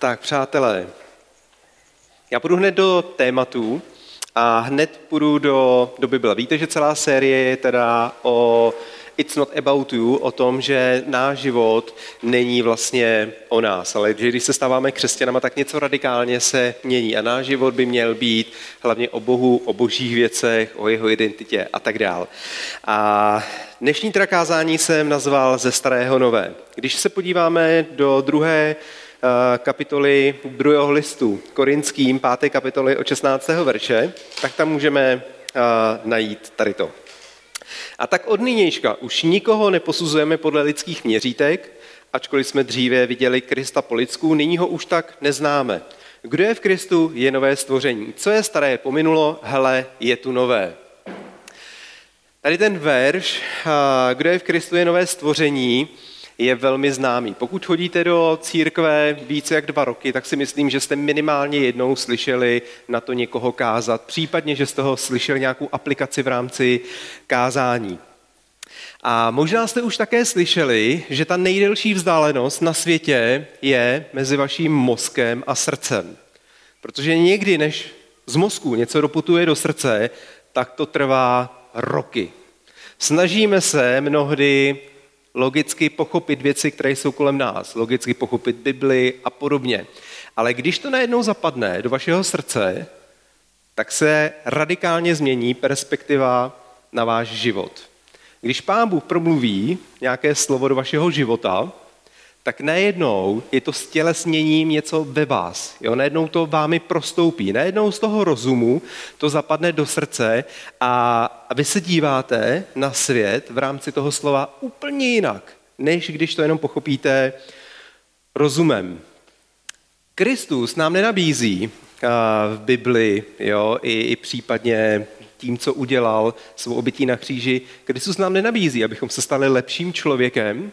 Tak, přátelé, já půjdu hned do tématu a hned půjdu do, do Bible. Víte, že celá série je teda o It's not about you, o tom, že náš život není vlastně o nás, ale že když se stáváme křesťanama, tak něco radikálně se mění a náš život by měl být hlavně o Bohu, o božích věcech, o jeho identitě a tak dál. A dnešní trakázání jsem nazval ze starého nové. Když se podíváme do druhé kapitoly druhého listu korinským, páté kapitoly od 16. verše, tak tam můžeme eh, najít tady to. A tak od nynějška už nikoho neposuzujeme podle lidských měřítek, ačkoliv jsme dříve viděli Krista po lidsku, nyní ho už tak neznáme. Kdo je v Kristu, je nové stvoření. Co je staré, pominulo, hele, je tu nové. Tady ten verš, eh, kdo je v Kristu, je nové stvoření, je velmi známý. Pokud chodíte do církve více jak dva roky, tak si myslím, že jste minimálně jednou slyšeli na to někoho kázat, případně, že z toho slyšeli nějakou aplikaci v rámci kázání. A možná jste už také slyšeli, že ta nejdelší vzdálenost na světě je mezi vaším mozkem a srdcem. Protože někdy, než z mozku něco doputuje do srdce, tak to trvá roky. Snažíme se mnohdy logicky pochopit věci, které jsou kolem nás, logicky pochopit Bibli a podobně. Ale když to najednou zapadne do vašeho srdce, tak se radikálně změní perspektiva na váš život. Když Pán Bůh promluví nějaké slovo do vašeho života, tak najednou je to stělesněním něco ve vás. Jo? Najednou to vámi prostoupí. Najednou z toho rozumu to zapadne do srdce a vy se díváte na svět v rámci toho slova úplně jinak, než když to jenom pochopíte rozumem. Kristus nám nenabízí v Bibli, jo, i, i případně tím, co udělal svou obytí na kříži, Kristus nám nenabízí, abychom se stali lepším člověkem,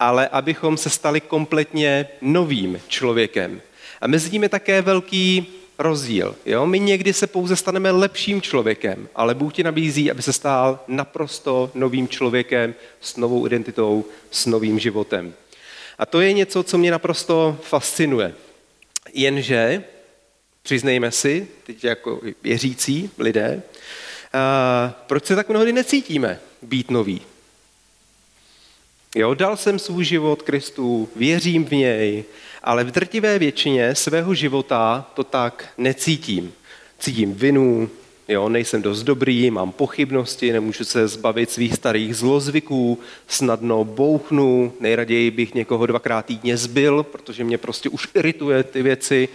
ale abychom se stali kompletně novým člověkem. A mezi tím je také velký rozdíl. Jo? My někdy se pouze staneme lepším člověkem, ale Bůh ti nabízí, aby se stál naprosto novým člověkem s novou identitou, s novým životem. A to je něco, co mě naprosto fascinuje. Jenže, přiznejme si, teď jako věřící lidé, proč se tak mnohdy necítíme být noví? Jo, dal jsem svůj život Kristu, věřím v něj, ale v drtivé většině svého života to tak necítím. Cítím vinu, jo, nejsem dost dobrý, mám pochybnosti, nemůžu se zbavit svých starých zlozvyků, snadno bouchnu, nejraději bych někoho dvakrát týdně zbyl, protože mě prostě už irituje ty věci,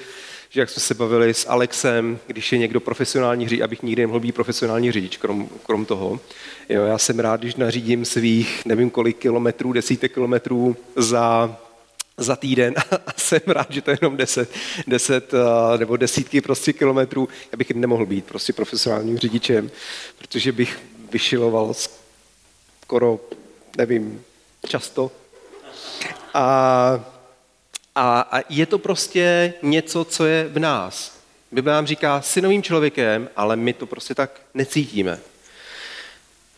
že jak jsme se bavili s Alexem, když je někdo profesionální řidič, abych nikdy nemohl být profesionální řidič, krom, krom toho. Jo, já jsem rád, když nařídím svých nevím kolik kilometrů, desítek kilometrů za za týden a jsem rád, že to je jenom deset, deset nebo desítky prostě kilometrů. Já bych nemohl být prostě profesionálním řidičem, protože bych vyšiloval skoro, nevím, často. A a, a je to prostě něco, co je v nás. Bible nám říká synovým člověkem, ale my to prostě tak necítíme.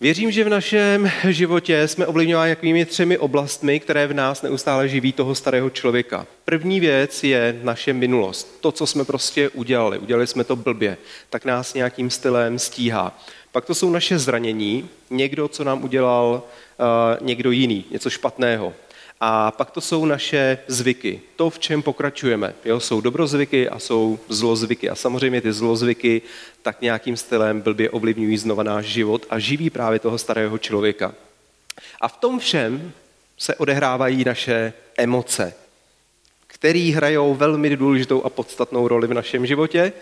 Věřím, že v našem životě jsme ovlivňováni nějakými třemi oblastmi, které v nás neustále živí toho starého člověka. První věc je naše minulost. To, co jsme prostě udělali. Udělali jsme to blbě. Tak nás nějakým stylem stíhá. Pak to jsou naše zranění. Někdo, co nám udělal uh, někdo jiný. Něco špatného. A pak to jsou naše zvyky, to, v čem pokračujeme. Jo, jsou dobrozvyky a jsou zlozvyky. A samozřejmě ty zlozvyky tak nějakým stylem blbě ovlivňují znova náš život a živí právě toho starého člověka. A v tom všem se odehrávají naše emoce, které hrajou velmi důležitou a podstatnou roli v našem životě,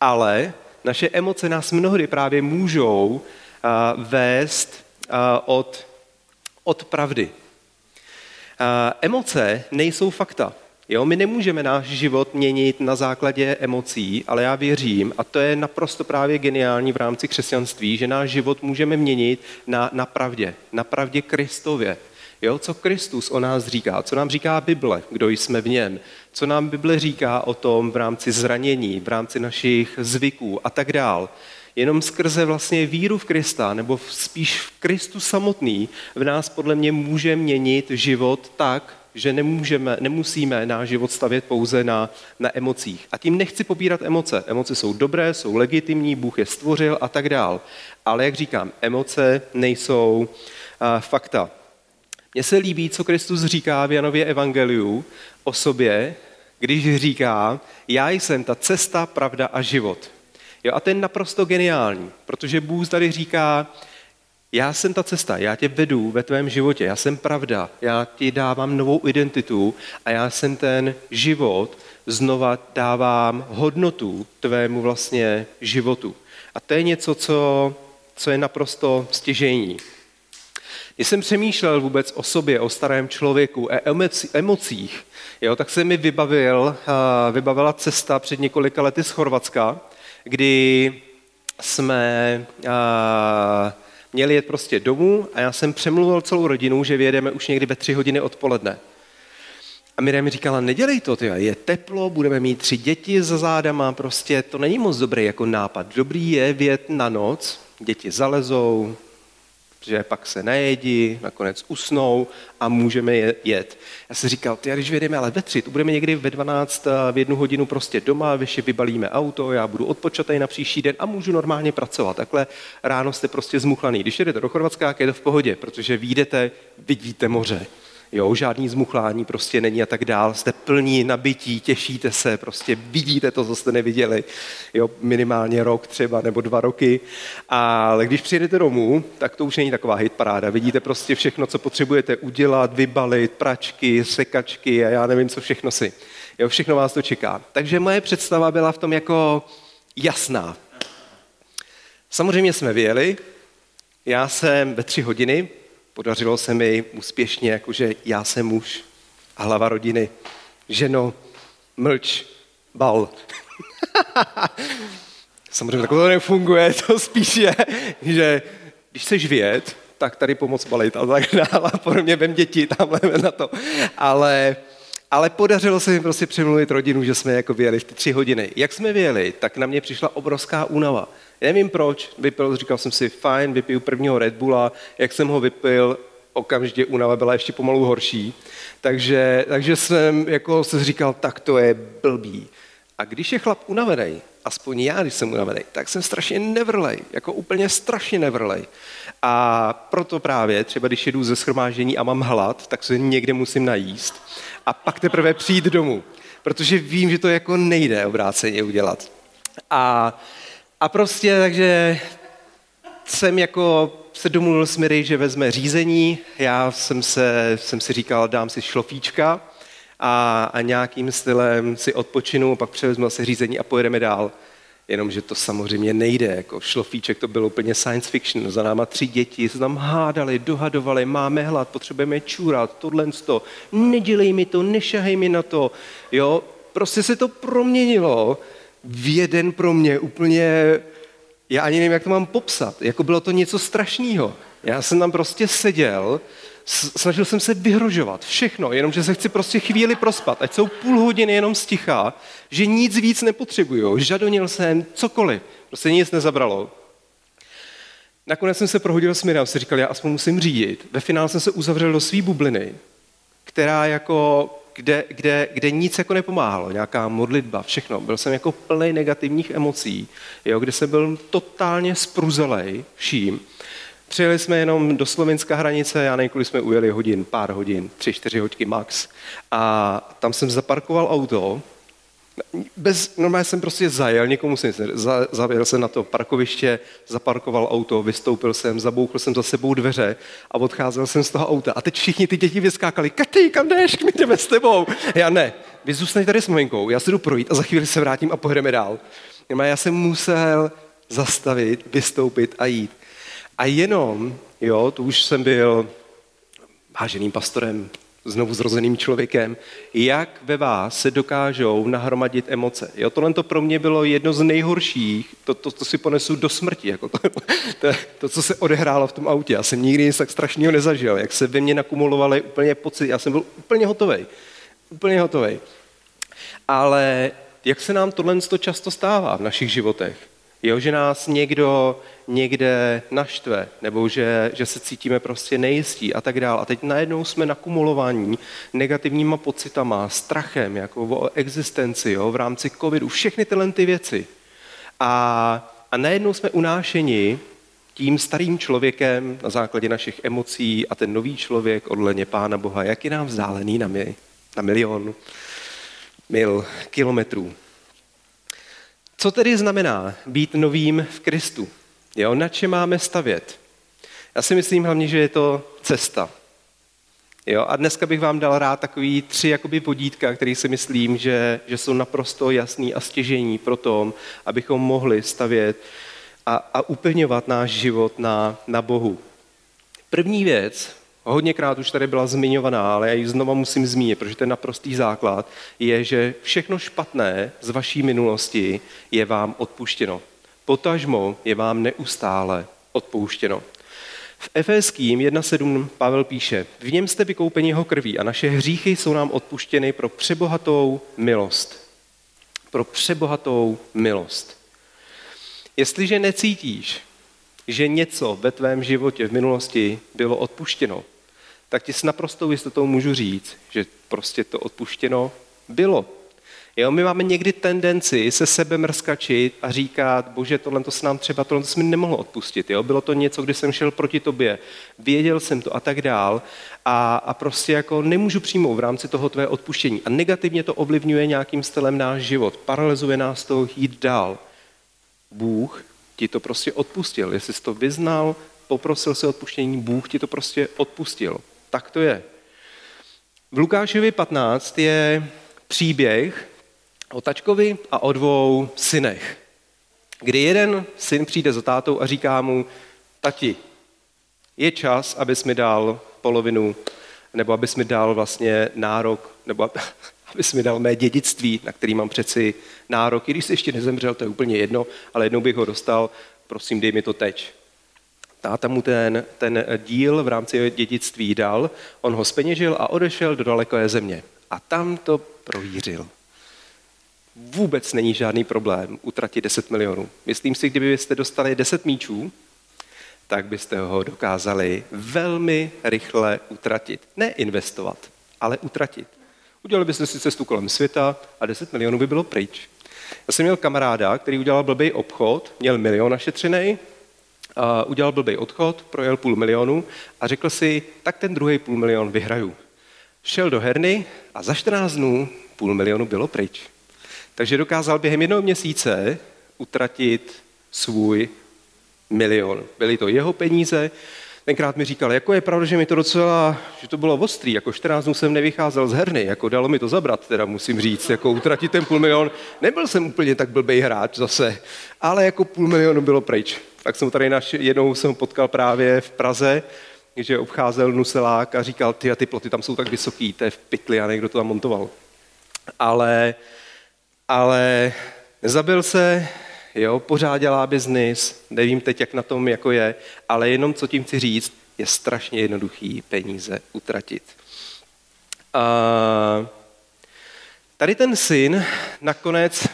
ale naše emoce nás mnohdy právě můžou vést od, od pravdy, Emoce nejsou fakta. Jo, my nemůžeme náš život měnit na základě emocí, ale já věřím, a to je naprosto právě geniální v rámci křesťanství, že náš život můžeme měnit na, na pravdě, na pravdě Kristově. Jo, co Kristus o nás říká, co nám říká Bible, kdo jsme v něm, co nám Bible říká o tom v rámci zranění, v rámci našich zvyků a tak dál jenom skrze vlastně víru v Krista, nebo spíš v Kristu samotný, v nás podle mě může měnit život tak, že nemůžeme, nemusíme náš život stavět pouze na, na emocích. A tím nechci pobírat emoce. Emoce jsou dobré, jsou legitimní, Bůh je stvořil a tak dál. Ale jak říkám, emoce nejsou uh, fakta. Mně se líbí, co Kristus říká v Janově Evangeliu o sobě, když říká, já jsem ta cesta, pravda a život. Jo, a to je naprosto geniální, protože Bůh tady říká, já jsem ta cesta, já tě vedu ve tvém životě, já jsem pravda, já ti dávám novou identitu a já jsem ten život, znova dávám hodnotu tvému vlastně životu. A to je něco, co, co je naprosto stěžení. Když jsem přemýšlel vůbec o sobě, o starém člověku, o emocích, jo, tak se mi vybavil, vybavila cesta před několika lety z Chorvatska, kdy jsme měli jet prostě domů a já jsem přemluvil celou rodinu, že vyjedeme už někdy ve tři hodiny odpoledne. A Miriam mi říkala, nedělej to, tyjo, je teplo, budeme mít tři děti za zádama, prostě to není moc dobrý jako nápad. Dobrý je vět na noc, děti zalezou, že pak se nejedí, nakonec usnou a můžeme jet. Já jsem říkal, ty, když vyjedeme ale ve tři, budeme někdy ve 12 v jednu hodinu prostě doma, ještě vybalíme auto, já budu odpočatý na příští den a můžu normálně pracovat. Takhle ráno jste prostě zmuchlaný. Když jedete do Chorvatska, je to v pohodě, protože výjdete, vidíte moře. Jo, žádný zmuchlání prostě není a tak dál. Jste plní nabití, těšíte se, prostě vidíte to, co jste neviděli. Jo, minimálně rok třeba nebo dva roky. Ale když přijedete domů, tak to už není taková hit paráda. Vidíte prostě všechno, co potřebujete udělat, vybalit, pračky, sekačky a já nevím, co všechno si. Jo, všechno vás to čeká. Takže moje představa byla v tom jako jasná. Samozřejmě jsme vyjeli, já jsem ve tři hodiny Podařilo se mi úspěšně, jakože já jsem muž a hlava rodiny. Ženo, mlč, bal. Samozřejmě takhle to nefunguje, to spíš je, že když chceš vědět, tak tady pomoc balit a tak dále. A podobně vem děti tamhle na to. Ale, ale podařilo se mi prostě přemluvit rodinu, že jsme jako vyjeli v ty tři hodiny. Jak jsme vyjeli, tak na mě přišla obrovská únava. Nevím proč, vypil, říkal jsem si, fajn, vypiju prvního Red Bulla, jak jsem ho vypil, okamžitě únava byla ještě pomalu horší. Takže, takže jsem jako se říkal, tak to je blbý. A když je chlap unavený, aspoň já, když jsem unavený, tak jsem strašně nevrlej, jako úplně strašně nevrlej. A proto právě, třeba když jedu ze schromáždění a mám hlad, tak se někde musím najíst a pak teprve přijít domů, protože vím, že to jako nejde obráceně udělat. A a prostě takže jsem jako se domluvil s Miry, že vezme řízení. Já jsem, se, jsem si říkal, dám si šlofíčka a, a nějakým stylem si odpočinu, pak převezmu se řízení a pojedeme dál. Jenomže to samozřejmě nejde. Jako šlofíček to bylo úplně science fiction. Za náma tři děti se tam hádali, dohadovali, máme hlad, potřebujeme čůrat, tohle to. Nedělej mi to, nešahej mi na to. Jo, prostě se to proměnilo v jeden pro mě úplně, já ani nevím, jak to mám popsat, jako bylo to něco strašného. Já jsem tam prostě seděl, snažil jsem se vyhrožovat, všechno, jenomže se chci prostě chvíli prospat, ať jsou půl hodiny jenom sticha, že nic víc nepotřebuju, žadonil jsem, cokoliv, prostě nic nezabralo. Nakonec jsem se prohodil s Miriam, si říkal, já aspoň musím řídit. Ve finále jsem se uzavřel do své bubliny, která jako kde, kde, kde nic jako nepomáhalo, nějaká modlitba, všechno. Byl jsem jako plný negativních emocí, jo, kde jsem byl totálně spruzelej vším. Přijeli jsme jenom do slovenské hranice, já nevím, kolik jsme ujeli hodin, pár hodin, tři, čtyři hodky max. A tam jsem zaparkoval auto bez, normálně jsem prostě zajel, někomu jsem za, zavjel jsem na to parkoviště, zaparkoval auto, vystoupil jsem, zabouchl jsem za sebou dveře a odcházel jsem z toho auta. A teď všichni ty děti vyskákali, Katy, kam jdeš, my jdeme s tebou. Já ne, vy zůstaňte tady s maminkou, já se jdu projít a za chvíli se vrátím a pojedeme dál. Já jsem musel zastavit, vystoupit a jít. A jenom, jo, tu už jsem byl váženým pastorem znovu zrozeným člověkem, jak ve vás se dokážou nahromadit emoce. Jo, tohle to pro mě bylo jedno z nejhorších, to, to, to si ponesu do smrti, jako to, to, to, co se odehrálo v tom autě. Já jsem nikdy nic tak strašného nezažil, jak se ve mně nakumulovaly úplně pocit, já jsem byl úplně hotový, úplně hotový. Ale jak se nám tohle často stává v našich životech? Jo, že nás někdo někde naštve, nebo že, že se cítíme prostě nejistí a tak dále. A teď najednou jsme nakumulovaní negativníma pocitama, strachem, jako o existenci, jo, v rámci covidu, všechny tyhle ty věci. A, a najednou jsme unášeni tím starým člověkem na základě našich emocí a ten nový člověk odleně Pána Boha, jak je nám vzdálený na, mi, na milion mil kilometrů. Co tedy znamená být novým v Kristu? Jo, na čem máme stavět? Já si myslím hlavně, že je to cesta. Jo, a dneska bych vám dal rád takový tři jakoby vodítka, které si myslím, že, že jsou naprosto jasný a stěžení pro tom, abychom mohli stavět a, a upevňovat náš život na, na Bohu. První věc, hodněkrát už tady byla zmiňovaná, ale já ji znova musím zmínit, protože to je naprostý základ, je, že všechno špatné z vaší minulosti je vám odpuštěno. Potažmo je vám neustále odpouštěno. V Efeským 1.7 Pavel píše, v něm jste vykoupeni jeho krví a naše hříchy jsou nám odpuštěny pro přebohatou milost. Pro přebohatou milost. Jestliže necítíš, že něco ve tvém životě v minulosti bylo odpuštěno, tak ti s naprostou jistotou můžu říct, že prostě to odpuštěno bylo. Jo, my máme někdy tendenci se sebe mrskačit a říkat, bože, tohle to se nám třeba, tohle se mi nemohlo odpustit. Jo? Bylo to něco, kdy jsem šel proti tobě, věděl jsem to a tak dál a, a prostě jako nemůžu přijmout v rámci toho tvé odpuštění. A negativně to ovlivňuje nějakým stylem náš život, paralyzuje nás to jít dál. Bůh ti to prostě odpustil. Jestli jsi to vyznal, poprosil si odpuštění, Bůh ti to prostě odpustil. Tak to je. V Lukášovi 15 je příběh o tačkovi a o dvou synech, kdy jeden syn přijde za tátou a říká mu, tati, je čas, abys mi dal polovinu, nebo abys mi dal vlastně nárok, nebo abys mi dal mé dědictví, na který mám přeci nárok. I když jsi ještě nezemřel, to je úplně jedno, ale jednou bych ho dostal, prosím, dej mi to teď. Táta mu ten, ten díl v rámci dědictví dal, on ho speněžil a odešel do daleké země. A tam to provířil. Vůbec není žádný problém utratit 10 milionů. Myslím si, kdybyste dostali 10 míčů, tak byste ho dokázali velmi rychle utratit. Ne investovat, ale utratit. Udělali byste si cestu kolem světa a 10 milionů by bylo pryč. Já jsem měl kamaráda, který udělal blbý obchod, měl milion našetřený, udělal blbý odchod, projel půl milionu a řekl si, tak ten druhý půl milion vyhraju. Šel do herny a za 14 dnů půl milionu bylo pryč. Takže dokázal během jednoho měsíce utratit svůj milion. Byly to jeho peníze, tenkrát mi říkal, jako je pravda, že mi to docela, že to bylo ostrý, jako 14 dnů jsem nevycházel z herny, jako dalo mi to zabrat, teda musím říct, jako utratit ten půl milion. Nebyl jsem úplně tak blbej hráč zase, ale jako půl milionu bylo pryč. Tak jsem tady naš, jednou jsem potkal právě v Praze, že obcházel Nuselák a říkal, ty a ty ploty tam jsou tak vysoký, to je v pytli a někdo to tam montoval. Ale, ale nezabil se, jo, pořád dělá biznis, nevím teď, jak na tom jako je, ale jenom co tím chci říct, je strašně jednoduchý peníze utratit. A tady ten syn nakonec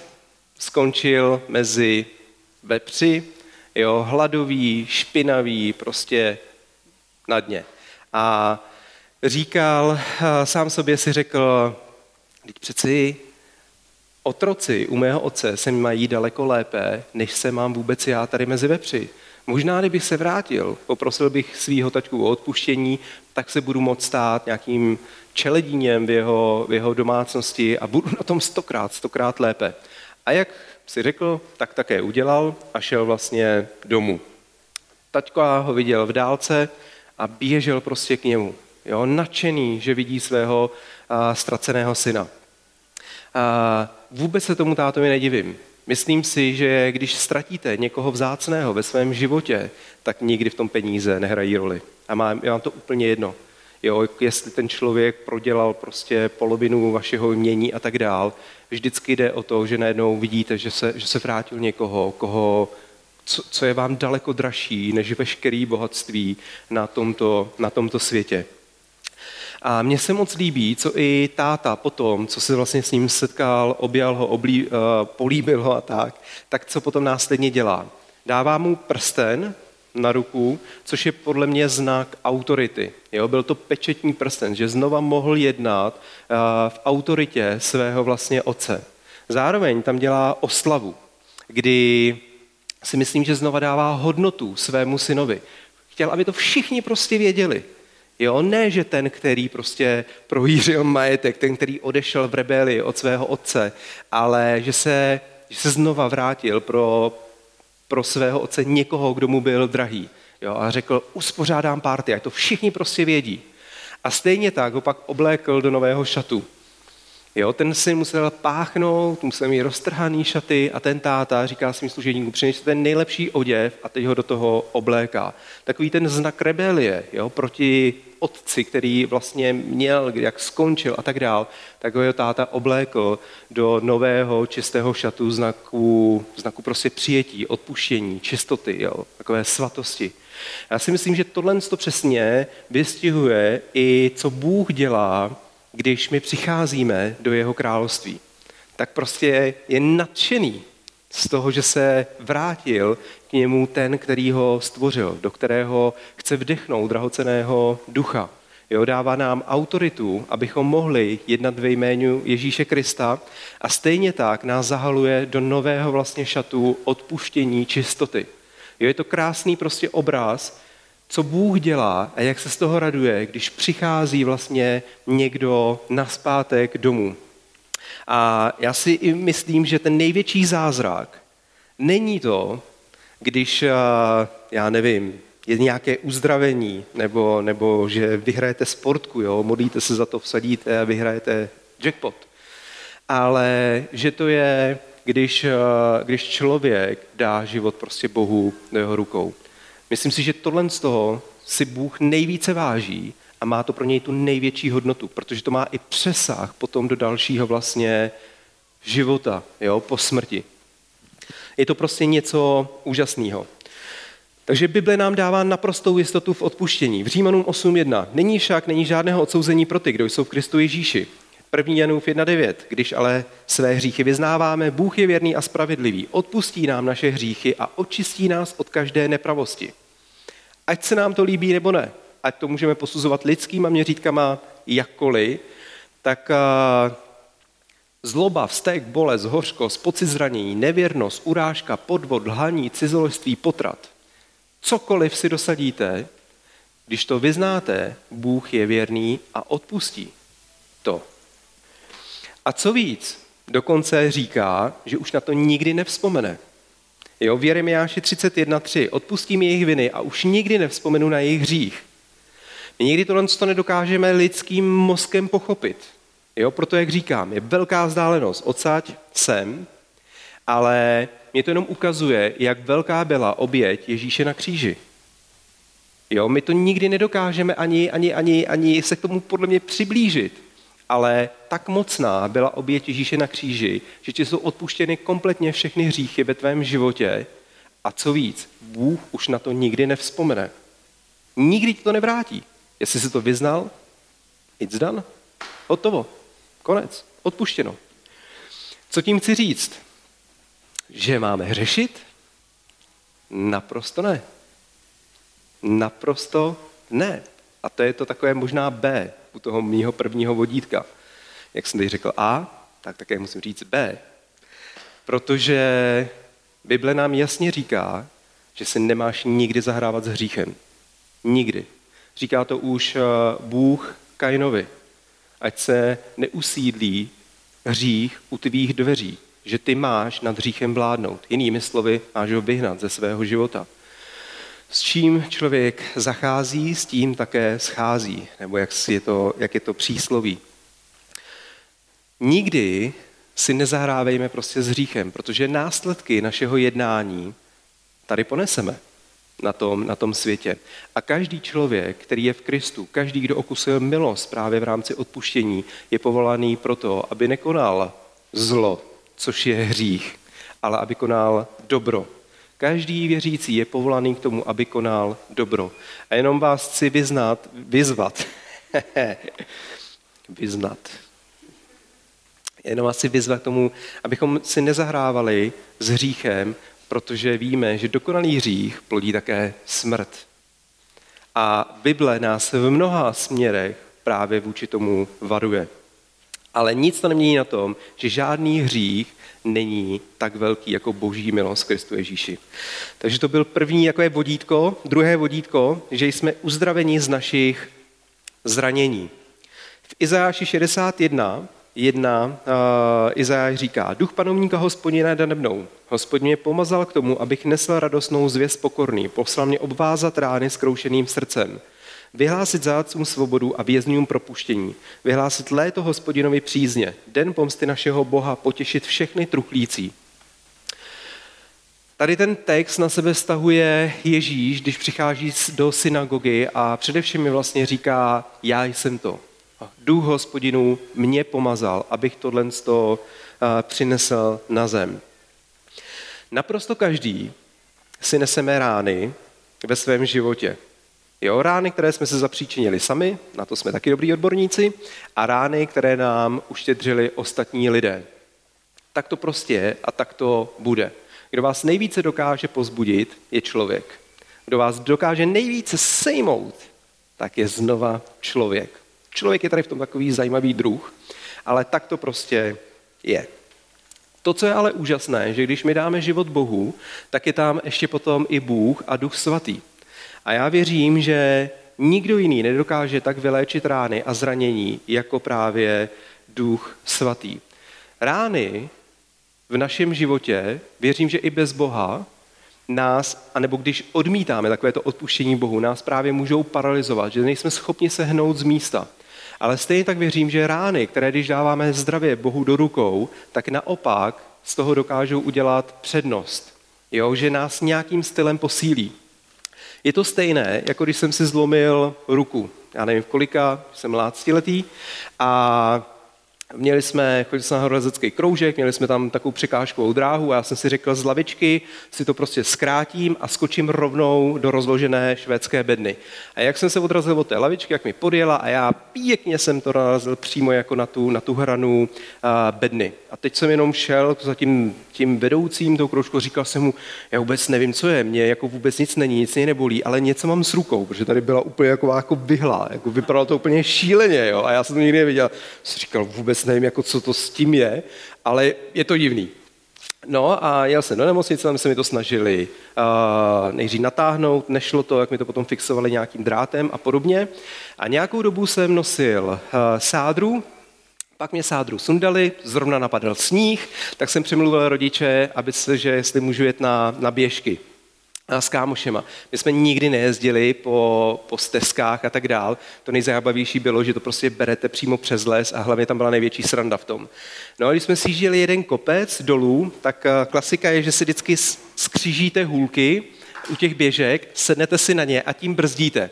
skončil mezi vepři, jo, hladový, špinavý, prostě na dně. A říkal, sám sobě si řekl, teď přeci otroci u mého otce se mají daleko lépe, než se mám vůbec já tady mezi vepři. Možná, kdybych se vrátil, poprosil bych svého tačku o odpuštění, tak se budu moct stát nějakým čeledíněm v jeho, v jeho domácnosti a budu na tom stokrát, stokrát lépe. A jak si řekl, tak také udělal a šel vlastně domů. Taťka ho viděl v dálce a běžel prostě k němu. Jo, nadšený, že vidí svého a, ztraceného syna. A vůbec se tomu tátovi nedivím. Myslím si, že když ztratíte někoho vzácného ve svém životě, tak nikdy v tom peníze nehrají roli. A mám, je vám to úplně jedno. Jo, jestli ten člověk prodělal prostě polovinu vašeho mění a tak dál, vždycky jde o to, že najednou vidíte, že se, že se vrátil někoho, koho, co, co je vám daleko dražší než veškerý bohatství na tomto, na tomto světě. A mně se moc líbí, co i táta potom, co se vlastně s ním setkal, objal ho, oblí, uh, políbil ho a tak, tak co potom následně dělá. Dává mu prsten na ruku, což je podle mě znak autority. Jo? Byl to pečetní prsten, že znova mohl jednat uh, v autoritě svého vlastně otce. Zároveň tam dělá oslavu, kdy si myslím, že znova dává hodnotu svému synovi. Chtěl, aby to všichni prostě věděli. Jo, ne, že ten, který prostě prohýřil majetek, ten, který odešel v rebelii od svého otce, ale že se, že se znova vrátil pro, pro svého otce někoho, kdo mu byl drahý. Jo, a řekl, uspořádám párty, ať to všichni prostě vědí. A stejně tak ho pak oblékl do nového šatu. Jo, ten syn musel páchnout, musel mít roztrhaný šaty a ten táta říká svým služebníkům, přinešte ten nejlepší oděv a teď ho do toho obléká. Takový ten znak rebelie jo, proti otci, který vlastně měl, jak skončil a tak dál, tak ho jeho táta oblékl do nového čistého šatu znaku, znaku prostě přijetí, odpuštění, čistoty, jo, takové svatosti. Já si myslím, že tohle to přesně vystihuje i co Bůh dělá když my přicházíme do jeho království, tak prostě je nadšený z toho, že se vrátil k němu ten, který ho stvořil, do kterého chce vdechnout drahoceného ducha. Jo, dává nám autoritu, abychom mohli jednat ve jménu Ježíše Krista a stejně tak nás zahaluje do nového vlastně šatu odpuštění čistoty. Jo, je to krásný prostě obraz, co Bůh dělá a jak se z toho raduje, když přichází vlastně někdo naspátek domů. A já si i myslím, že ten největší zázrak není to, když, já nevím, je nějaké uzdravení, nebo, nebo že vyhrajete sportku, jo, modlíte se za to, vsadíte a vyhrajete jackpot. Ale že to je, když, když člověk dá život prostě Bohu do jeho rukou. Myslím si, že tohle z toho si Bůh nejvíce váží a má to pro něj tu největší hodnotu, protože to má i přesah potom do dalšího vlastně života, jo, po smrti. Je to prostě něco úžasného. Takže Bible nám dává naprostou jistotu v odpuštění. V Římanům 8.1. Není však, není žádného odsouzení pro ty, kdo jsou v Kristu Ježíši. 1. Janův 1.9. Když ale své hříchy vyznáváme, Bůh je věrný a spravedlivý, odpustí nám naše hříchy a očistí nás od každé nepravosti. Ať se nám to líbí nebo ne, ať to můžeme posuzovat lidskýma měřítkama jakkoliv, tak zloba, vztek, bolest, hořkost, pocit zranění, nevěrnost, urážka, podvod, lhaní, cizoložství, potrat. Cokoliv si dosadíte, když to vyznáte, Bůh je věrný a odpustí to. A co víc, dokonce říká, že už na to nikdy nevzpomene. Jo, v Jeremiáši 31.3. Odpustím jejich viny a už nikdy nevzpomenu na jejich hřích. My nikdy tohle to nedokážeme lidským mozkem pochopit. Jo, proto, jak říkám, je velká vzdálenost odsaď sem, ale mě to jenom ukazuje, jak velká byla oběť Ježíše na kříži. Jo, my to nikdy nedokážeme ani, ani, ani, ani se k tomu podle mě přiblížit ale tak mocná byla oběť Ježíše na kříži, že ti jsou odpuštěny kompletně všechny hříchy ve tvém životě a co víc, Bůh už na to nikdy nevzpomene. Nikdy ti to nevrátí. Jestli jsi to vyznal, it's done. Hotovo. Konec. Odpuštěno. Co tím chci říct? Že máme hřešit? Naprosto ne. Naprosto ne. A to je to takové možná B u toho mýho prvního vodítka. Jak jsem teď řekl A, tak také musím říct B. Protože Bible nám jasně říká, že si nemáš nikdy zahrávat s hříchem. Nikdy. Říká to už eh, Bůh Kainovi. Ať se neusídlí hřích u tvých dveří, že ty máš nad hříchem vládnout. Jinými slovy, máš ho vyhnat ze svého života. S čím člověk zachází, s tím také schází, nebo jak je to, jak je to přísloví. Nikdy si nezahrávejme prostě s hříchem, protože následky našeho jednání tady poneseme na tom, na tom světě. A každý člověk, který je v Kristu, každý, kdo okusil milost právě v rámci odpuštění, je povolaný proto, aby nekonal zlo, což je hřích, ale aby konal dobro, Každý věřící je povolaný k tomu, aby konal dobro. A jenom vás chci vyznat, vyzvat, Vyznat. Jenom asi vyzvat k tomu, abychom si nezahrávali s hříchem, protože víme, že dokonalý hřích plodí také smrt. A Bible nás v mnoha směrech právě vůči tomu varuje. Ale nic to nemění na tom, že žádný hřích není tak velký jako boží milost Kristu Ježíši. Takže to byl první takové vodítko. Druhé vodítko, že jsme uzdraveni z našich zranění. V Izajáši 61 jedna uh, Izajáš říká, duch panovníka hospodina jde mnou. Hospodin mě pomazal k tomu, abych nesl radostnou zvěst pokorný, poslal mě obvázat rány s kroušeným srdcem, vyhlásit zádcům svobodu a vězňům propuštění, vyhlásit léto hospodinovi přízně, den pomsty našeho Boha, potěšit všechny truchlící. Tady ten text na sebe stahuje Ježíš, když přichází do synagogy a především mi vlastně říká, já jsem to. Duch hospodinů mě pomazal, abych tohle to přinesl na zem. Naprosto každý si neseme rány ve svém životě. Jo, rány, které jsme se zapříčinili sami, na to jsme taky dobrý odborníci, a rány, které nám uštědřili ostatní lidé. Tak to prostě je a tak to bude. Kdo vás nejvíce dokáže pozbudit, je člověk. Kdo vás dokáže nejvíce sejmout, tak je znova člověk. Člověk je tady v tom takový zajímavý druh, ale tak to prostě je. To, co je ale úžasné, že když my dáme život Bohu, tak je tam ještě potom i Bůh a Duch Svatý. A já věřím, že nikdo jiný nedokáže tak vyléčit rány a zranění, jako právě Duch Svatý. Rány v našem životě, věřím, že i bez Boha, nás, anebo když odmítáme takovéto odpuštění Bohu, nás právě můžou paralizovat, že nejsme schopni se hnout z místa. Ale stejně tak věřím, že rány, které když dáváme zdravě Bohu do rukou, tak naopak z toho dokážou udělat přednost. Jo, že nás nějakým stylem posílí. Je to stejné, jako když jsem si zlomil ruku. Já nevím, v kolika, jsem mláctiletý a Měli jsme, chodili jsme na horolezecký kroužek, měli jsme tam takovou překážkovou dráhu a já jsem si řekl z lavičky si to prostě zkrátím a skočím rovnou do rozložené švédské bedny. A jak jsem se odrazil od té lavičky, jak mi podjela a já pěkně jsem to narazil přímo jako na tu, na tu hranu a, bedny. A teď jsem jenom šel za tím, tím vedoucím tou kroužku, říkal jsem mu, já vůbec nevím, co je, mě jako vůbec nic není, nic mě nebolí, ale něco mám s rukou, protože tady byla úplně jako, jako vyhlá, jako vypadalo to úplně šíleně, jo? a já jsem to nikdy neviděl. Jsem říkal, vůbec vůbec nevím, jako co to s tím je, ale je to divný. No a jel jsem do nemocnice, tam se mi to snažili uh, nejdřív natáhnout, nešlo to, jak mi to potom fixovali nějakým drátem a podobně. A nějakou dobu jsem nosil uh, sádru, pak mě sádru sundali, zrovna napadl sníh, tak jsem přemluvil rodiče, aby se, že jestli můžu jet na, na běžky s kámošema. My jsme nikdy nejezdili po, po stezkách a tak dál. To nejzajímavější bylo, že to prostě berete přímo přes les a hlavně tam byla největší sranda v tom. No a když jsme sjížděli jeden kopec dolů, tak eh, klasika je, že si vždycky skřížíte hůlky u těch běžek, sednete si na ně a tím brzdíte.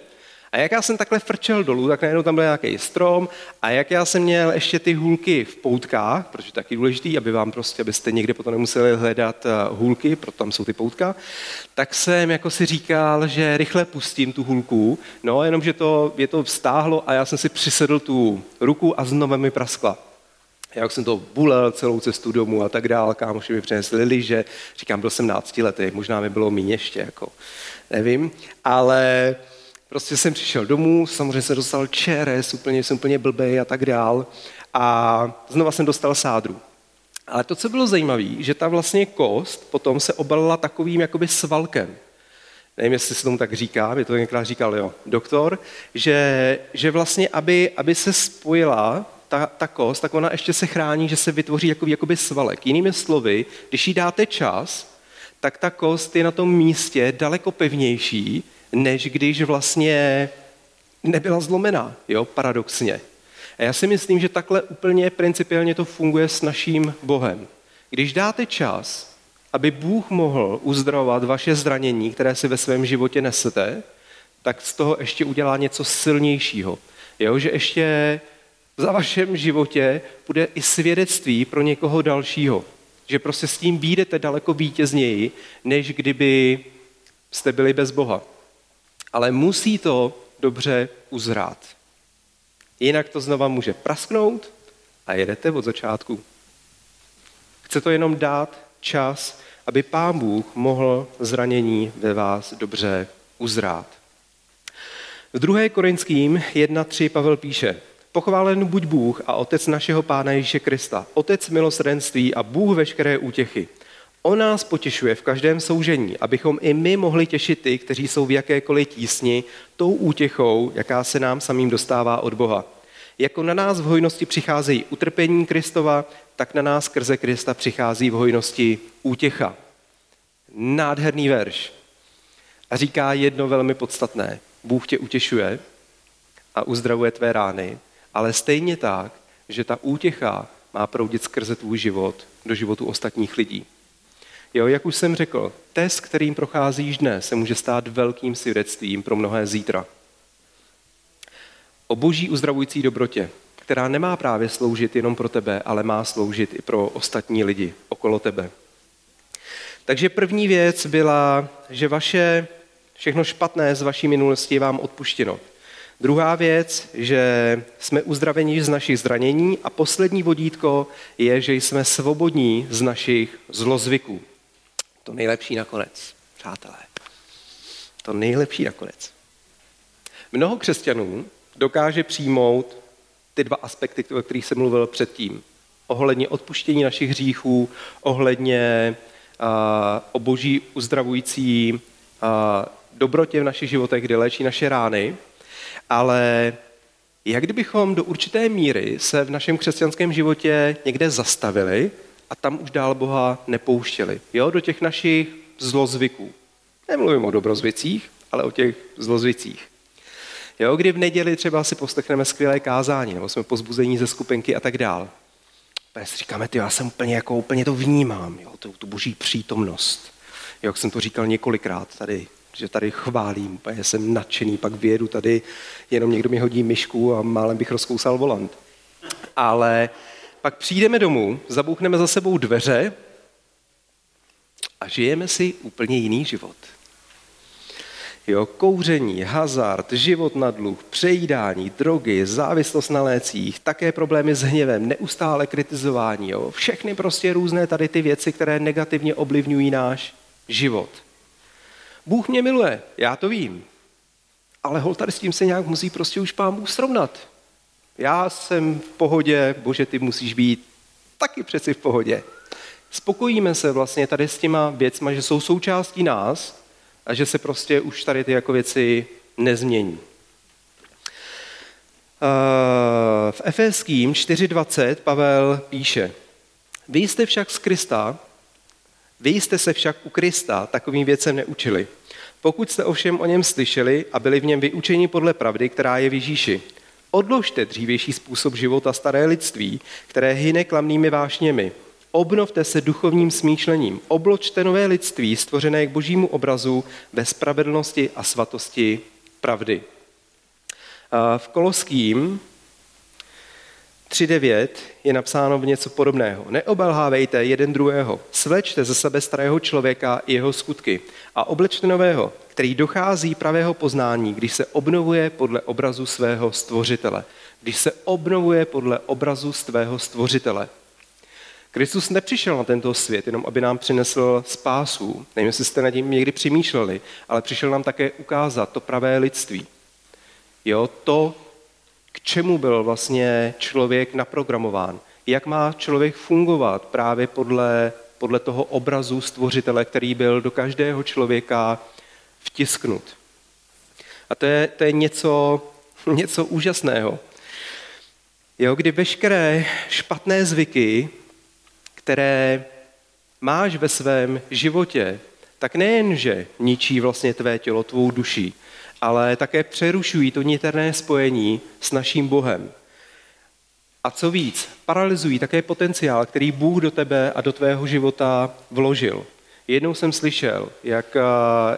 A jak já jsem takhle frčel dolů, tak najednou tam byl nějaký strom a jak já jsem měl ještě ty hůlky v poutkách, protože taky důležitý, aby vám prostě, abyste někde potom nemuseli hledat eh, hůlky, proto tam jsou ty poutka, tak jsem jako si říkal, že rychle pustím tu hůlku, no jenom, že to, je to vstáhlo a já jsem si přisedl tu ruku a znovu mi praskla. Jak jsem to bulel celou cestu domů a tak dál, kámoši mi přinesli liže, říkám, byl jsem náctiletý, možná mi bylo méně ještě, jako, nevím, ale Prostě jsem přišel domů, samozřejmě jsem dostal čeres, úplně jsem úplně blbej a tak dál. A znova jsem dostal sádru. Ale to, co bylo zajímavé, že ta vlastně kost potom se obalila takovým jakoby svalkem. Nevím, jestli se tomu tak říká, mě to několikrát říkal jo, doktor, že, že vlastně, aby, aby se spojila ta, ta kost, tak ona ještě se chrání, že se vytvoří jakoby, jakoby svalek. Jinými slovy, když jí dáte čas, tak ta kost je na tom místě daleko pevnější, než když vlastně nebyla zlomená, jo, paradoxně. A já si myslím, že takhle úplně principiálně to funguje s naším Bohem. Když dáte čas, aby Bůh mohl uzdravovat vaše zranění, které si ve svém životě nesete, tak z toho ještě udělá něco silnějšího. Jo, že ještě za vašem životě bude i svědectví pro někoho dalšího. Že prostě s tím výjdete daleko vítězněji, než kdyby jste byli bez Boha ale musí to dobře uzrát. Jinak to znova může prasknout a jedete od začátku. Chce to jenom dát čas, aby Pán Bůh mohl zranění ve vás dobře uzrát. V 2. Korinským 1.3 Pavel píše, Pochválen buď Bůh a Otec našeho Pána Ježíše Krista, Otec milosrdenství a Bůh veškeré útěchy. On nás potěšuje v každém soužení, abychom i my mohli těšit ty, kteří jsou v jakékoliv tísni, tou útěchou, jaká se nám samým dostává od Boha. Jako na nás v hojnosti přicházejí utrpení Kristova, tak na nás skrze Krista přichází v hojnosti útěcha. Nádherný verš. A říká jedno velmi podstatné. Bůh tě utěšuje a uzdravuje tvé rány, ale stejně tak, že ta útěcha má proudit skrze tvůj život do životu ostatních lidí. Jo, jak už jsem řekl, test, kterým procházíš dnes, se může stát velkým svědectvím pro mnohé zítra. O boží uzdravující dobrotě, která nemá právě sloužit jenom pro tebe, ale má sloužit i pro ostatní lidi okolo tebe. Takže první věc byla, že vaše všechno špatné z vaší minulosti je vám odpuštěno. Druhá věc, že jsme uzdraveni z našich zranění a poslední vodítko je, že jsme svobodní z našich zlozvyků. To nejlepší nakonec, přátelé. To nejlepší nakonec. Mnoho křesťanů dokáže přijmout ty dva aspekty, o kterých jsem mluvil předtím. Ohledně odpuštění našich hříchů, ohledně uh, o boží uzdravující uh, dobrotě v našich životech, kde léčí naše rány, ale jak kdybychom do určité míry se v našem křesťanském životě někde zastavili a tam už dál Boha nepouštěli. Jo, do těch našich zlozvyků. Nemluvím o dobrozvicích, ale o těch zlozvicích. Jo, kdy v neděli třeba si poslechneme skvělé kázání, nebo jsme pozbuzení ze skupenky a tak dál. Si říkáme, ty, já jsem úplně, jako, úplně to vnímám, jo, tu, tu boží přítomnost. Jo, jak jsem to říkal několikrát tady, že tady chválím, úplně jsem nadšený, pak vědu tady, jenom někdo mi hodí myšku a málem bych rozkousal volant. Ale pak přijdeme domů, zabouchneme za sebou dveře a žijeme si úplně jiný život. Jo, kouření, hazard, život na dluh, přejídání, drogy, závislost na lécích, také problémy s hněvem, neustále kritizování. Jo. Všechny prostě různé tady ty věci, které negativně ovlivňují náš život. Bůh mě miluje, já to vím. Ale hol tady s tím se nějak musí prostě už pán Bůh srovnat. Já jsem v pohodě, bože, ty musíš být taky přeci v pohodě. Spokojíme se vlastně tady s těma věcma, že jsou součástí nás a že se prostě už tady ty jako věci nezmění. V Efeským 4.20 Pavel píše, vy jste však z Krista, vy jste se však u Krista takovým věcem neučili. Pokud jste ovšem o něm slyšeli a byli v něm vyučeni podle pravdy, která je v Ježíši, odložte dřívější způsob života staré lidství, které hyne klamnými vášněmi. Obnovte se duchovním smýšlením. Obločte nové lidství, stvořené k božímu obrazu ve spravedlnosti a svatosti pravdy. V Koloským 3.9 je napsáno v něco podobného. Neobelhávejte jeden druhého, svlečte ze sebe starého člověka i jeho skutky a oblečte nového, který dochází pravého poznání, když se obnovuje podle obrazu svého stvořitele. Když se obnovuje podle obrazu svého stvořitele. Kristus nepřišel na tento svět jenom, aby nám přinesl spásu. Nevím, jestli jste nad tím někdy přemýšleli, ale přišel nám také ukázat to pravé lidství. Jo, to, k čemu byl vlastně člověk naprogramován. Jak má člověk fungovat právě podle, podle toho obrazu stvořitele, který byl do každého člověka vtisknut. A to je, to je něco, něco úžasného. Jo, kdy veškeré špatné zvyky, které máš ve svém životě, tak nejenže ničí vlastně tvé tělo, tvou duší, ale také přerušují to niterné spojení s naším Bohem. A co víc, paralyzují také potenciál, který Bůh do tebe a do tvého života vložil. Jednou jsem slyšel, jak,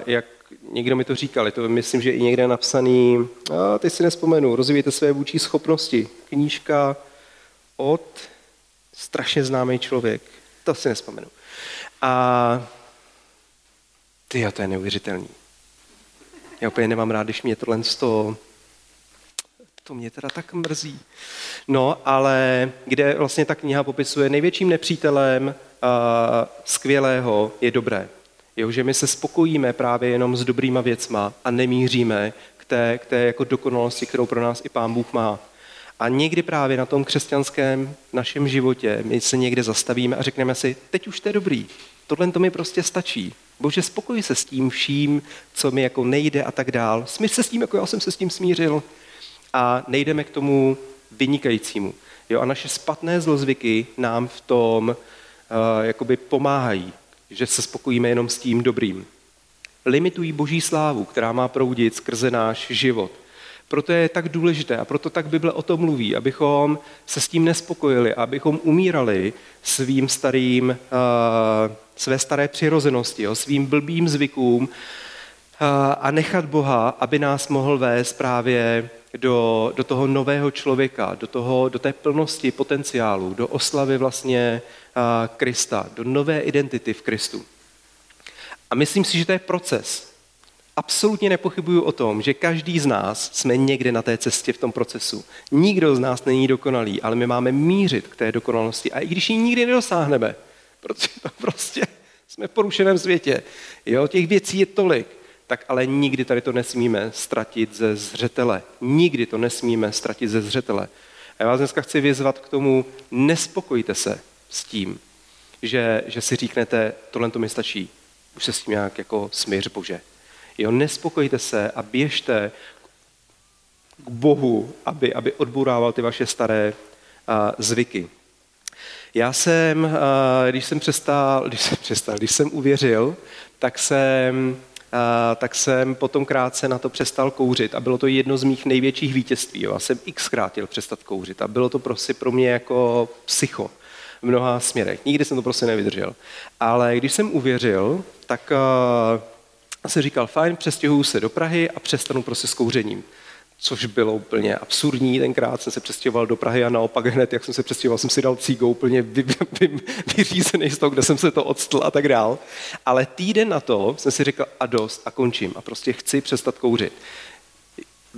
jak někdo mi to říkal, to myslím, že i někde napsaný, a teď si nespomenu, rozvíjete své vůči schopnosti. Knížka od strašně známý člověk, to si nespomenu. A ty, to je neuvěřitelný. Já úplně nemám rád, když mě tohle to, to mě teda tak mrzí. No, ale kde vlastně ta kniha popisuje největším nepřítelem uh, skvělého je dobré. Jo, že my se spokojíme právě jenom s dobrýma věcma a nemíříme k té, k té jako dokonalosti, kterou pro nás i Pán Bůh má. A někdy právě na tom křesťanském našem životě my se někde zastavíme a řekneme si, teď už to je dobrý, tohle to mi prostě stačí. Bože, spokoj se s tím vším, co mi jako nejde a tak dál. Smíř se s tím, jako já jsem se s tím smířil. A nejdeme k tomu vynikajícímu. Jo, a naše spatné zlozvyky nám v tom uh, jakoby pomáhají, že se spokojíme jenom s tím dobrým. Limitují boží slávu, která má proudit skrze náš život – proto je tak důležité a proto tak Bible o tom mluví, abychom se s tím nespokojili, abychom umírali svým starým, uh, své staré přirozenosti, svým blbým zvykům uh, a nechat Boha, aby nás mohl vést právě do, do toho nového člověka, do, toho, do té plnosti potenciálu, do oslavy vlastně uh, Krista, do nové identity v Kristu. A myslím si, že to je proces absolutně nepochybuju o tom, že každý z nás jsme někde na té cestě v tom procesu. Nikdo z nás není dokonalý, ale my máme mířit k té dokonalosti. A i když ji nikdy nedosáhneme, protože to prostě jsme v porušeném světě, jo, těch věcí je tolik, tak ale nikdy tady to nesmíme ztratit ze zřetele. Nikdy to nesmíme ztratit ze zřetele. A já vás dneska chci vyzvat k tomu, nespokojte se s tím, že, že si říknete, tohle to mi stačí. Už se s tím nějak jako smíř Bože. Jo, nespokojte se a běžte k Bohu, aby, aby odbourával ty vaše staré a, zvyky. Já jsem, a, když jsem přestal, když jsem přestal, když jsem uvěřil, tak jsem, a, tak jsem potom krátce na to přestal kouřit a bylo to jedno z mých největších vítězství. Jo. Já jsem xkrát chtěl přestat kouřit a bylo to prostě pro mě jako psycho v mnoha směrech. Nikdy jsem to prostě nevydržel. Ale když jsem uvěřil, tak jsem říkal, fajn, přestěhuju se do Prahy a přestanu prostě s kouřením. Což bylo úplně absurdní. Tenkrát jsem se přestěhoval do Prahy a naopak hned, jak jsem se přestěhoval, jsem si dal cígou úplně vy, vy, vyřízený z toho, kde jsem se to odstl a tak dál. Ale týden na to jsem si řekl a dost a končím a prostě chci přestat kouřit.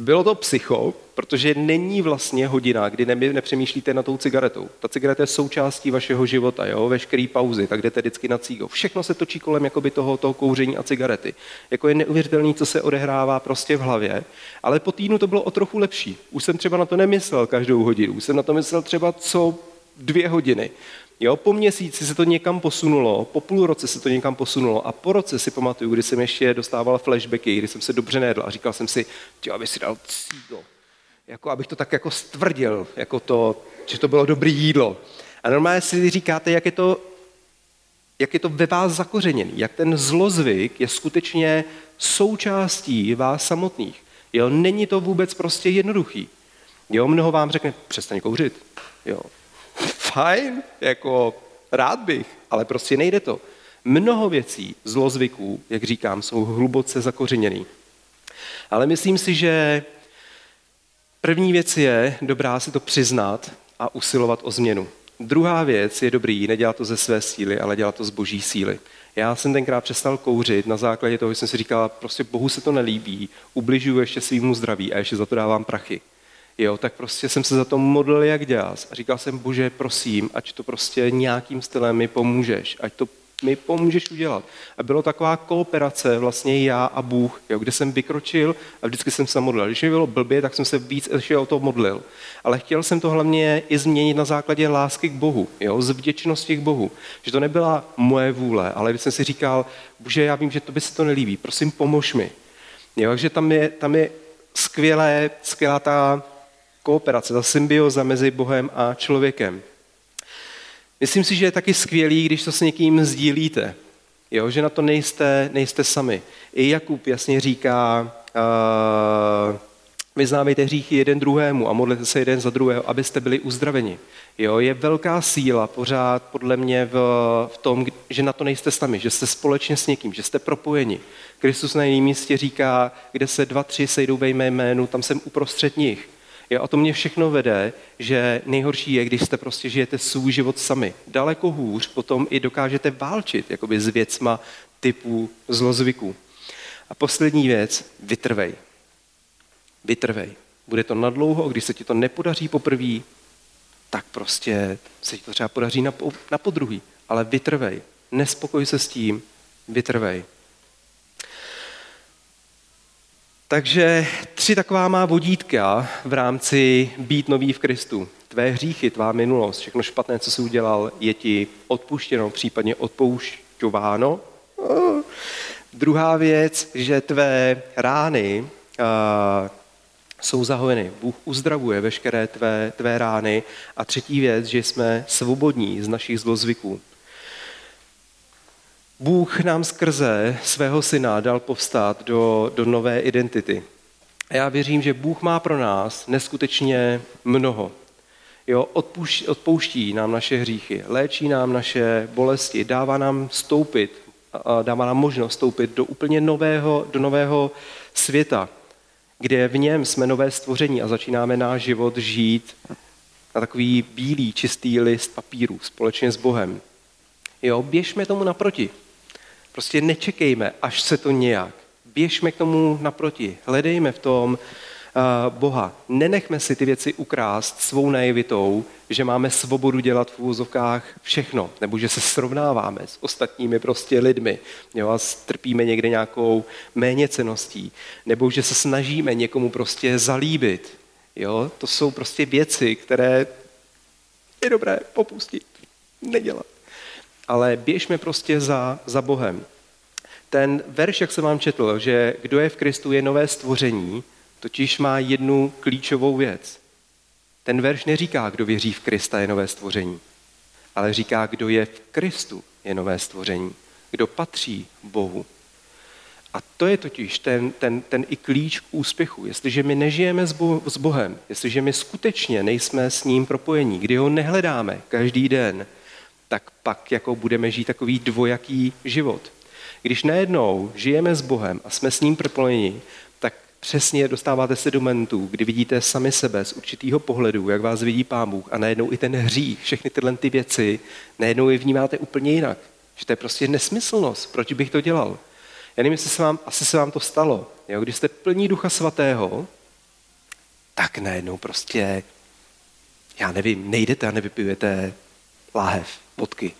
Bylo to psycho, protože není vlastně hodina, kdy ne, nepřemýšlíte na tou cigaretou. Ta cigareta je součástí vašeho života, jo? veškerý pauzy, tak jdete vždycky na cígo. Všechno se točí kolem jakoby toho, toho kouření a cigarety. Jako je neuvěřitelný, co se odehrává prostě v hlavě, ale po týdnu to bylo o trochu lepší. Už jsem třeba na to nemyslel každou hodinu, už jsem na to myslel třeba co dvě hodiny. Jo, po měsíci se to někam posunulo, po půl roce se to někam posunulo a po roce si pamatuju, kdy jsem ještě dostával flashbacky, kdy jsem se dobře nedl a říkal jsem si, že aby si dal cígo, jako abych to tak jako stvrdil, jako to, že to bylo dobré jídlo. A normálně si říkáte, jak je to, jak je to ve vás zakořeněný, jak ten zlozvyk je skutečně součástí vás samotných. Jo, není to vůbec prostě jednoduchý. Jo, mnoho vám řekne, přestaň kouřit. Jo, fajn, jako rád bych, ale prostě nejde to. Mnoho věcí, zlozvyků, jak říkám, jsou hluboce zakořeněný. Ale myslím si, že první věc je dobrá si to přiznat a usilovat o změnu. Druhá věc je dobrý, nedělat to ze své síly, ale dělat to z boží síly. Já jsem tenkrát přestal kouřit na základě toho, že jsem si říkal, prostě Bohu se to nelíbí, ubližuju ještě svýmu zdraví a ještě za to dávám prachy jo, tak prostě jsem se za to modlil jak děs a říkal jsem, bože, prosím, ať to prostě nějakým stylem mi pomůžeš, ať to mi pomůžeš udělat. A bylo taková kooperace vlastně já a Bůh, jo, kde jsem vykročil a vždycky jsem se modlil. Když mi bylo blbě, tak jsem se víc ještě o to modlil. Ale chtěl jsem to hlavně i změnit na základě lásky k Bohu, jo, z vděčnosti k Bohu. Že to nebyla moje vůle, ale když jsem si říkal, bože, já vím, že to by se to nelíbí, prosím, pomož mi. Jo, takže tam je, tam je skvělé, skvělá ta kooperace, ta symbioza mezi Bohem a člověkem. Myslím si, že je taky skvělý, když to s někým sdílíte. Jo, že na to nejste, nejste sami. I Jakub jasně říká, uh, vyznávejte hříchy jeden druhému a modlete se jeden za druhého, abyste byli uzdraveni. Jo, je velká síla pořád podle mě v, v tom, že na to nejste sami, že jste společně s někým, že jste propojeni. Kristus na jiném místě říká, kde se dva, tři sejdou ve mé jménu, tam jsem uprostřed nich. Jo, a to mě všechno vede, že nejhorší je, když jste prostě žijete svůj život sami. Daleko hůř potom i dokážete válčit jakoby s věcma typu zlozvyků. A poslední věc, vytrvej. Vytrvej. Bude to nadlouho, když se ti to nepodaří poprvé, tak prostě se ti to třeba podaří na, na podruhý. Ale vytrvej. Nespokoj se s tím, vytrvej. Takže tři taková má vodítka v rámci být nový v Kristu. Tvé hříchy, tvá minulost, všechno špatné, co jsi udělal, je ti odpuštěno, případně odpoušťováno. Druhá věc, že tvé rány uh, jsou zahojeny. Bůh uzdravuje veškeré tvé, tvé rány. A třetí věc, že jsme svobodní z našich zlozvyků. Bůh nám skrze svého syna dal povstát do, do nové identity. A já věřím, že Bůh má pro nás neskutečně mnoho. Jo, odpuš, odpouští nám naše hříchy, léčí nám naše bolesti, dává nám stoupit, dává nám možnost stoupit do úplně nového, do nového světa, kde v něm jsme nové stvoření a začínáme náš život žít na takový bílý, čistý list papíru společně s Bohem. Jo, běžme tomu naproti. Prostě nečekejme, až se to nějak. Běžme k tomu naproti. Hledejme v tom uh, Boha. Nenechme si ty věci ukrást svou najevitou, že máme svobodu dělat v úvozovkách všechno, nebo že se srovnáváme s ostatními prostě lidmi jo, a strpíme někde nějakou méněceností, nebo že se snažíme někomu prostě zalíbit. Jo? To jsou prostě věci, které je dobré popustit, nedělat ale běžme prostě za, za Bohem. Ten verš, jak jsem vám četl, že kdo je v Kristu je nové stvoření, totiž má jednu klíčovou věc. Ten verš neříká, kdo věří v Krista je nové stvoření, ale říká, kdo je v Kristu je nové stvoření, kdo patří Bohu. A to je totiž ten, ten, ten i klíč k úspěchu. Jestliže my nežijeme s, s Bohem, jestliže my skutečně nejsme s ním propojení, kdy ho nehledáme každý den, tak pak jako budeme žít takový dvojaký život. Když najednou žijeme s Bohem a jsme s ním propojeni, tak přesně dostáváte se do momentu, kdy vidíte sami sebe z určitého pohledu, jak vás vidí Pán Bůh a najednou i ten hřích, všechny tyhle ty věci, najednou je vnímáte úplně jinak. Že to je prostě nesmyslnost, proč bych to dělal. Já nevím, jestli se vám, asi se vám to stalo. Jo? Když jste plní Ducha Svatého, tak najednou prostě, já nevím, nejdete a nevypijete láhev vodky.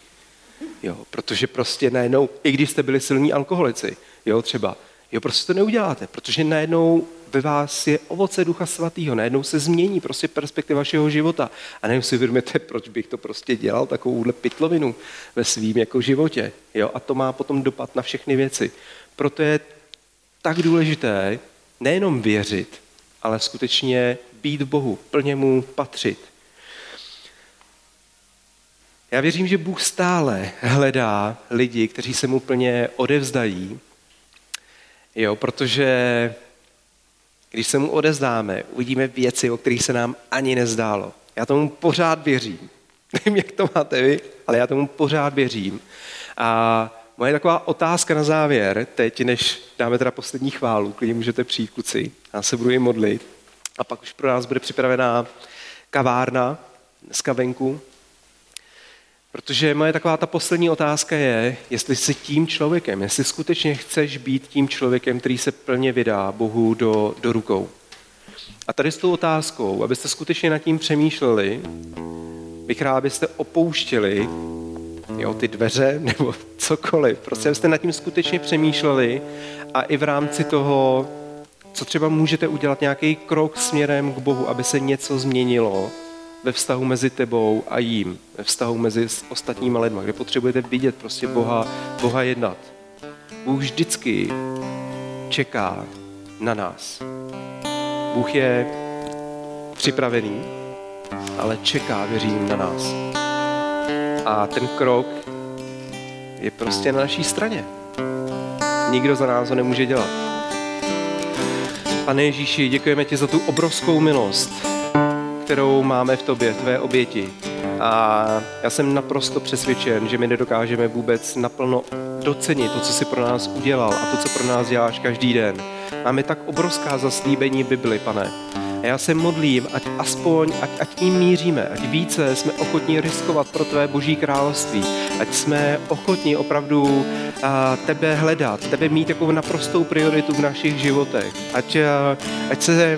Jo, protože prostě najednou, i když jste byli silní alkoholici, jo, třeba, jo, prostě to neuděláte, protože najednou ve vás je ovoce Ducha Svatého, najednou se změní prostě perspektiva vašeho života a najednou si uvědomíte, proč bych to prostě dělal, takovouhle pitlovinu ve svým jako životě. Jo, a to má potom dopad na všechny věci. Proto je tak důležité nejenom věřit, ale skutečně být v Bohu, plně mu patřit. Já věřím, že Bůh stále hledá lidi, kteří se mu plně odevzdají, jo, protože když se mu odezdáme, uvidíme věci, o kterých se nám ani nezdálo. Já tomu pořád věřím. Nevím, jak to máte vy, ale já tomu pořád věřím. A moje taková otázka na závěr, teď, než dáme teda poslední chválu, klidně můžete přijít, kluci, já se budu i modlit. A pak už pro nás bude připravená kavárna dneska venku. Protože moje taková ta poslední otázka je, jestli jsi tím člověkem, jestli skutečně chceš být tím člověkem, který se plně vydá Bohu do, do rukou. A tady s tou otázkou, abyste skutečně nad tím přemýšleli, bych rád, abyste opouštěli jo, ty dveře nebo cokoliv. Prostě abyste nad tím skutečně přemýšleli a i v rámci toho, co třeba můžete udělat nějaký krok směrem k Bohu, aby se něco změnilo, ve vztahu mezi tebou a jím, ve vztahu mezi ostatníma lidma, kde potřebujete vidět prostě Boha, Boha jednat. Bůh vždycky čeká na nás. Bůh je připravený, ale čeká, věřím, na nás. A ten krok je prostě na naší straně. Nikdo za nás ho nemůže dělat. Pane Ježíši, děkujeme ti za tu obrovskou milost, kterou máme v tobě, tvé oběti. A já jsem naprosto přesvědčen, že my nedokážeme vůbec naplno docenit to, co jsi pro nás udělal a to, co pro nás děláš každý den. Máme tak obrovská zaslíbení Bibli, pane. A já se modlím, ať aspoň, ať, ať tím míříme, ať více jsme ochotní riskovat pro tvé boží království, ať jsme ochotní opravdu a, tebe hledat, tebe mít jako naprostou prioritu v našich životech, ať, a, ať se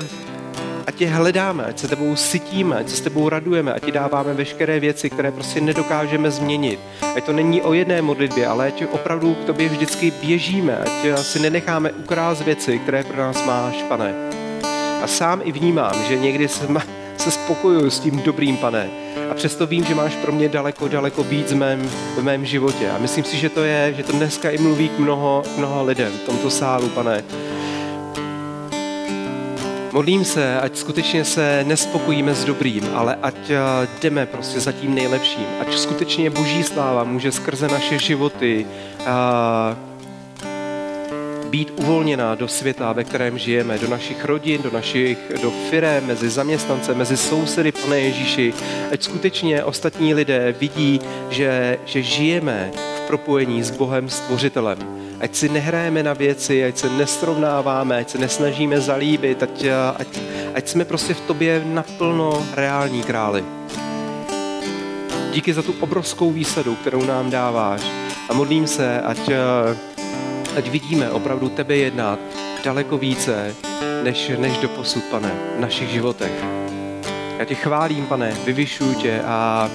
ať tě hledáme, ať se tebou sytíme, ať se s tebou radujeme, ať ti dáváme veškeré věci, které prostě nedokážeme změnit. Ať to není o jedné modlitbě, ale ať opravdu k tobě vždycky běžíme, ať si nenecháme ukrást věci, které pro nás máš, pane. A sám i vnímám, že někdy se, se spokojuju s tím dobrým, pane. A přesto vím, že máš pro mě daleko, daleko víc v mém, v mém životě. A myslím si, že to je, že to dneska i mluví k mnoho, mnoho lidem v tomto sálu, pane Modlím se, ať skutečně se nespokojíme s dobrým, ale ať eh, jdeme prostě za tím nejlepším. Ať skutečně Boží sláva může skrze naše životy eh, být uvolněná do světa, ve kterém žijeme, do našich rodin, do našich, do firé, mezi zaměstnance, mezi sousedy, pane Ježíši. Ať skutečně ostatní lidé vidí, že, že žijeme v propojení s Bohem Stvořitelem ať si nehrajeme na věci, ať se nesrovnáváme, ať se nesnažíme zalíbit, ať, ať, ať jsme prostě v tobě naplno reální králi. Díky za tu obrovskou výsadu, kterou nám dáváš. A modlím se, ať, ať vidíme opravdu tebe jednat daleko více, než, než do posud, pane, v našich životech. Já tě chválím, pane, vyvyšuju tě a,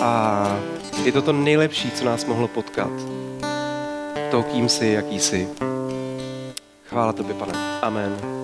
a je to to nejlepší, co nás mohlo potkat to, kým jsi, jaký jsi. Chvála tobě, pane. Amen.